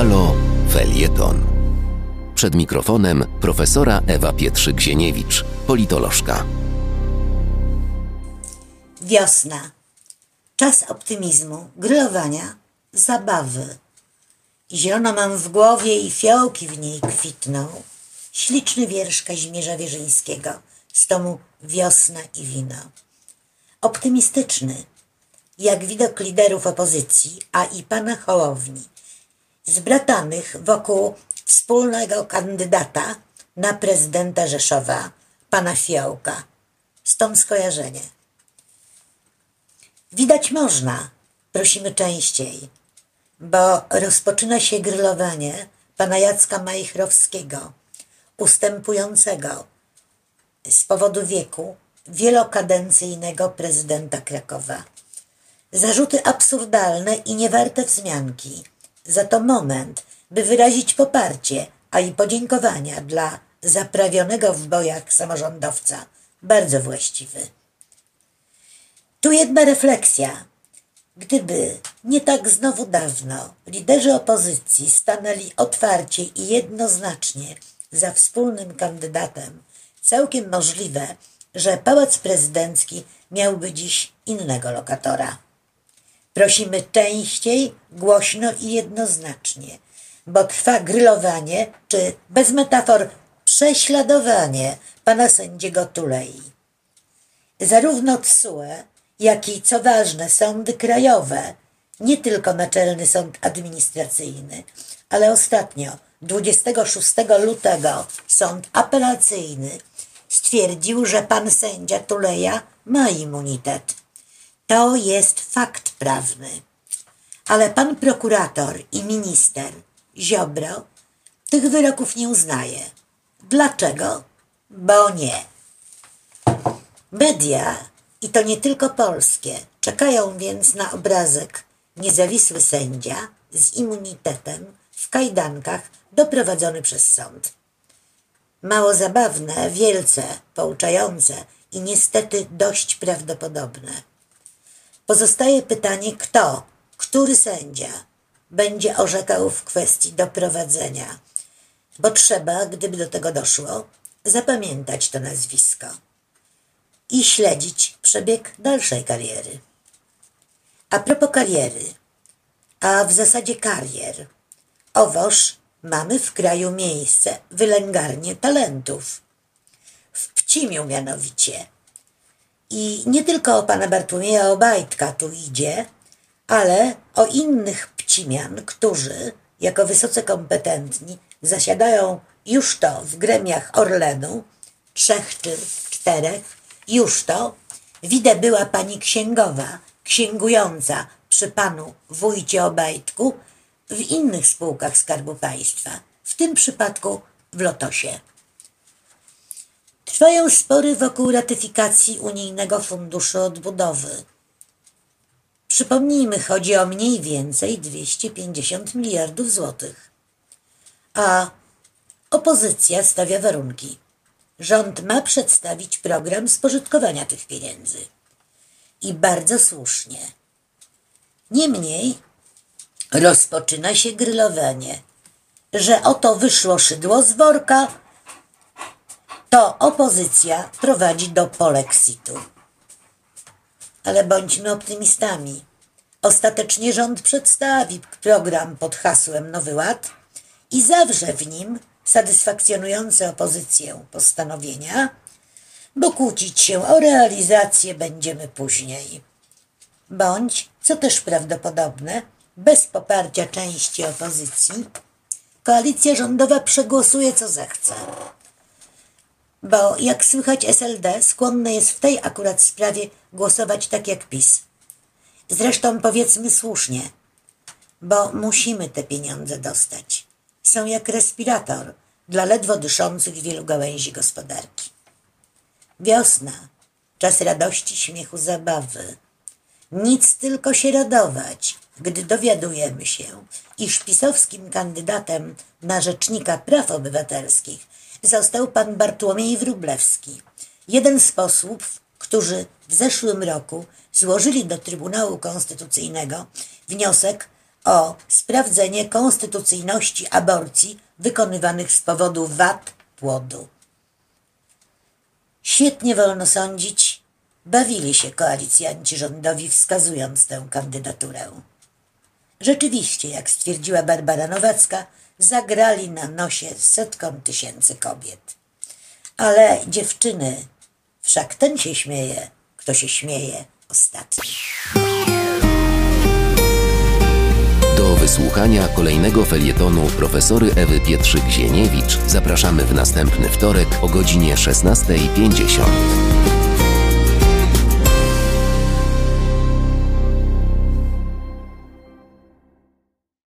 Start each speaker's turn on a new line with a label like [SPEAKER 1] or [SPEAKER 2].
[SPEAKER 1] Halo Felieton. Przed mikrofonem profesora Ewa Pietrzyk-Zieniewicz, politolożka.
[SPEAKER 2] Wiosna. Czas optymizmu, grillowania, zabawy. Zielono mam w głowie i fiołki w niej kwitną. Śliczny wiersz Kazimierza Wierzyńskiego z tomu Wiosna i wino. Optymistyczny, jak widok liderów opozycji, a i pana Hołowni, zbratanych wokół wspólnego kandydata na prezydenta Rzeszowa, pana Fiołka. Stąd skojarzenie. Widać można, prosimy częściej, bo rozpoczyna się grillowanie pana Jacka Majchrowskiego, ustępującego z powodu wieku wielokadencyjnego prezydenta Krakowa. Zarzuty absurdalne i niewarte wzmianki. Za to moment, by wyrazić poparcie, a i podziękowania dla zaprawionego w bojach samorządowca. Bardzo właściwy. Tu jedna refleksja. Gdyby nie tak znowu dawno liderzy opozycji stanęli otwarcie i jednoznacznie za wspólnym kandydatem, całkiem możliwe, że Pałac Prezydencki miałby dziś innego lokatora. Prosimy częściej, głośno i jednoznacznie, bo trwa grillowanie, czy bez metafor prześladowanie pana sędziego Tulei. Zarówno TSUE, jak i, co ważne, sądy krajowe, nie tylko Naczelny Sąd Administracyjny, ale ostatnio, 26 lutego, Sąd Apelacyjny stwierdził, że pan sędzia Tuleja ma immunitet. To jest fakt prawny. Ale pan prokurator i minister Ziobro tych wyroków nie uznaje. Dlaczego? Bo nie. Media, i to nie tylko polskie, czekają więc na obrazek niezawisły sędzia z immunitetem w kajdankach doprowadzony przez sąd. Mało zabawne, wielce pouczające i niestety dość prawdopodobne. Pozostaje pytanie, kto, który sędzia będzie orzekał w kwestii doprowadzenia, bo trzeba, gdyby do tego doszło, zapamiętać to nazwisko i śledzić przebieg dalszej kariery. A propos kariery, a w zasadzie karier, owoż mamy w kraju miejsce wylęgarnie talentów. W Pcimiu mianowicie. I nie tylko o pana Bartłomieja Obajtka tu idzie, ale o innych pcimian, którzy, jako wysoce kompetentni, zasiadają już to w gremiach Orlenu, trzech czy czterech, już to, widzę była pani księgowa, księgująca przy panu wójcie Obajtku w innych spółkach Skarbu Państwa, w tym przypadku w Lotosie. Trwają spory wokół ratyfikacji Unijnego Funduszu Odbudowy. Przypomnijmy, chodzi o mniej więcej 250 miliardów złotych. A opozycja stawia warunki. Rząd ma przedstawić program spożytkowania tych pieniędzy. I bardzo słusznie. Niemniej rozpoczyna się grillowanie, że oto wyszło szydło z worka, to opozycja prowadzi do polexitu. Ale bądźmy optymistami. Ostatecznie rząd przedstawi program pod hasłem Nowy Ład i zawrze w nim satysfakcjonujące opozycję postanowienia, bo kłócić się o realizację będziemy później. Bądź, co też prawdopodobne, bez poparcia części opozycji, koalicja rządowa przegłosuje co zechce. Bo jak słychać SLD skłonne jest w tej akurat sprawie głosować tak jak PiS. Zresztą powiedzmy słusznie, bo musimy te pieniądze dostać. Są jak respirator dla ledwo dyszących wielu gałęzi gospodarki. Wiosna, czas radości, śmiechu, zabawy. Nic tylko się radować, gdy dowiadujemy się, iż pisowskim kandydatem na rzecznika praw obywatelskich został pan Bartłomiej Wróblewski, jeden z posłów, którzy w zeszłym roku złożyli do Trybunału Konstytucyjnego wniosek o sprawdzenie konstytucyjności aborcji wykonywanych z powodu wad płodu. Świetnie wolno sądzić, bawili się koalicjanci rządowi wskazując tę kandydaturę. Rzeczywiście, jak stwierdziła Barbara Nowacka, zagrali na nosie setkom tysięcy kobiet. Ale dziewczyny, wszak ten się śmieje, kto się śmieje ostatni.
[SPEAKER 1] Do wysłuchania kolejnego felietonu profesory Ewy Pietrzyk-Zieniewicz zapraszamy w następny wtorek o godzinie 16.50.